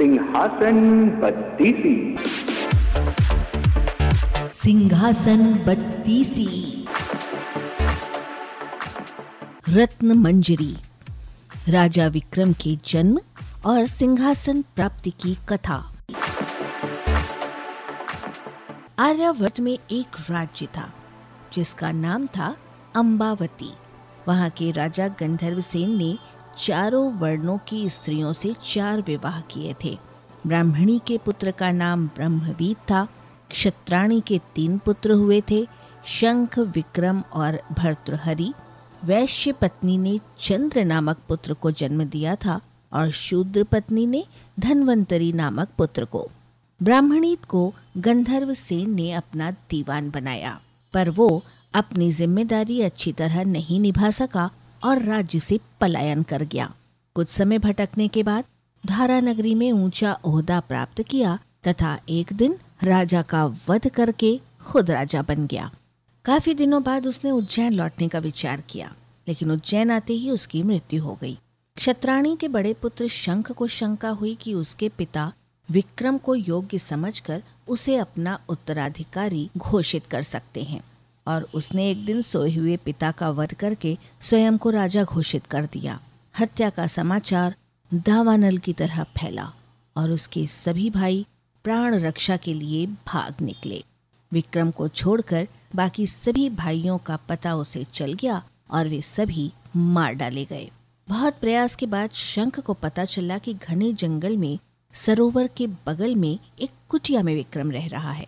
सिंहासन बत्तीसी। सिंहासन बत्तीसी। रत्न मंजरी। राजा विक्रम के जन्म और सिंहासन प्राप्ति की कथा। आर्यावर्त में एक राज्य था, जिसका नाम था अम्बावती। वहाँ के राजा गंधर्व सेन ने चारों वर्णों की स्त्रियों से चार विवाह किए थे। ब्राह्मणी के पुत्र का नाम ब्रह्मवीत था, क्षत्राणी के तीन पुत्र हुए थे, शंख, विक्रम और भर्तृहरि। वैश्य पत्नी ने चंद्र नामक पुत्र को जन्म दिया था और शूद्र पत्नी ने धनवंतरी नामक पुत्र को। ब्राह्मणीत को गंधर्व सेन ने अपना दीवान बनाया, पर वो अपनी ज़िम्मेदारी अच्छी तरह नहीं निभा सका। और राज्य से पलायन कर गया। कुछ समय भटकने के बाद धारा नगरी में ऊँचा ओहदा प्राप्त किया तथा एक दिन राजा का वध करके खुद राजा बन गया। काफ़ी दिनों बाद उसने उज्जैन लौटने का विचार किया, लेकिन उज्जैन आते ही उसकी मृत्यु हो गई। क्षत्राणी के बड़े पुत्र शंख को शंका हुई कि उसके पिता विक्रम को योग्य समझकर उसे अपना उत्तराधिकारी घोषित कर सकते हैं। और उसने एक दिन सोए हुए पिता का वध करके स्वयं को राजा घोषित कर दिया। हत्या का समाचार दावानल की तरह फैला और उसके सभी भाई प्राण रक्षा के लिए भाग निकले। विक्रम को छोड़कर बाकी सभी भाइयों का पता उसे चल गया और वे सभी मार डाले गए। बहुत प्रयास के बाद शंख को पता चला कि घने जंगल में, सरोवर के बगल में एक कुटिया में विक्रम रह रहा है।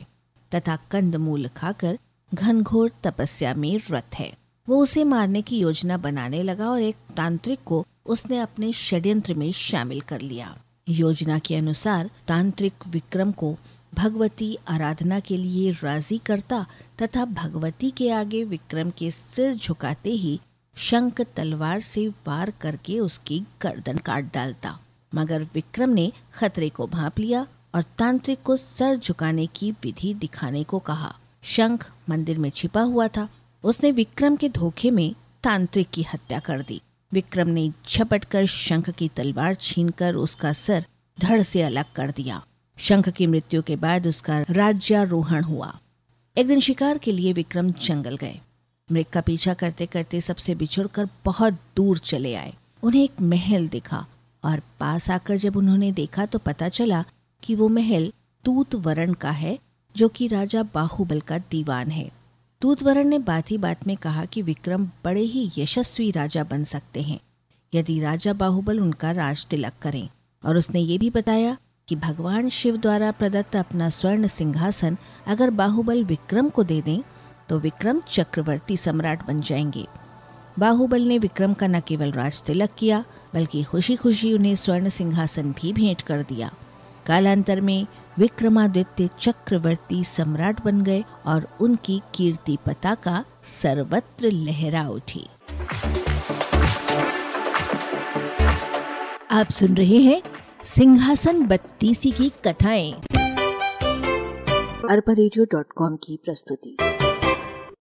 तथा कंदमूल खाकर घनघोर तपस्या में रत है। वो उसे मारने की योजना बनाने लगा और एक तांत्रिक को उसने अपने षड्यंत्र में शामिल कर लिया। योजना के अनुसार तांत्रिक विक्रम को भगवती आराधना के लिए राज़ी करता तथा भगवती के आगे विक्रम के सिर झुकाते ही शंख तलवार से वार करके उसकी गर्दन काट डालता। मगर विक्रम ने खतरे को भांप लिया और तांत्रिक को सर झुकाने की विधि दिखाने को कहा। शंख मंदिर में छिपा हुआ था। उसने विक्रम के धोखे में तांत्रिक की हत्या कर दी। विक्रम ने झपट कर शंख की तलवार छीनकर उसका सर धड़ से अलग कर दिया। शंख की मृत्यु के बाद उसका राज्यारोहण हुआ। एक दिन शिकार के लिए विक्रम जंगल गए। मृग का पीछा करते करते सबसे बिछुड़कर बहुत दूर चले आए। उन्हें एक महल दिखा और पास आकर जब उन्होंने देखा तो पता चला कि वो महल तूत वरण का है जो कि राजा बाहुबल का दीवान है। दूतवरण ने बात ही बात में कहा कि विक्रम बड़े ही यशस्वी राजा बन सकते हैं, यदि राजा बाहुबल उनका राज तिलक करें। और उसने ये भी बताया कि भगवान शिव द्वारा प्रदत्त अपना स्वर्ण सिंहासन अगर बाहुबल विक्रम को दे दें तो विक्रम चक्रवर्ती सम्राट बन जाएँगे। बाहुबल ने विक्रम का न केवल राज तिलक किया, बल्कि खुशी खुशी उन्हें स्वर्ण सिंहासन भी भेंट कर दिया। कालांतर में विक्रमादित्य चक्रवर्ती सम्राट बन गए और उनकी कीर्ति पताका सर्वत्र लहरा उठी। आप सुन रहे हैं सिंहासन बत्तीसी की कथाएँ। अरबा की प्रस्तुति।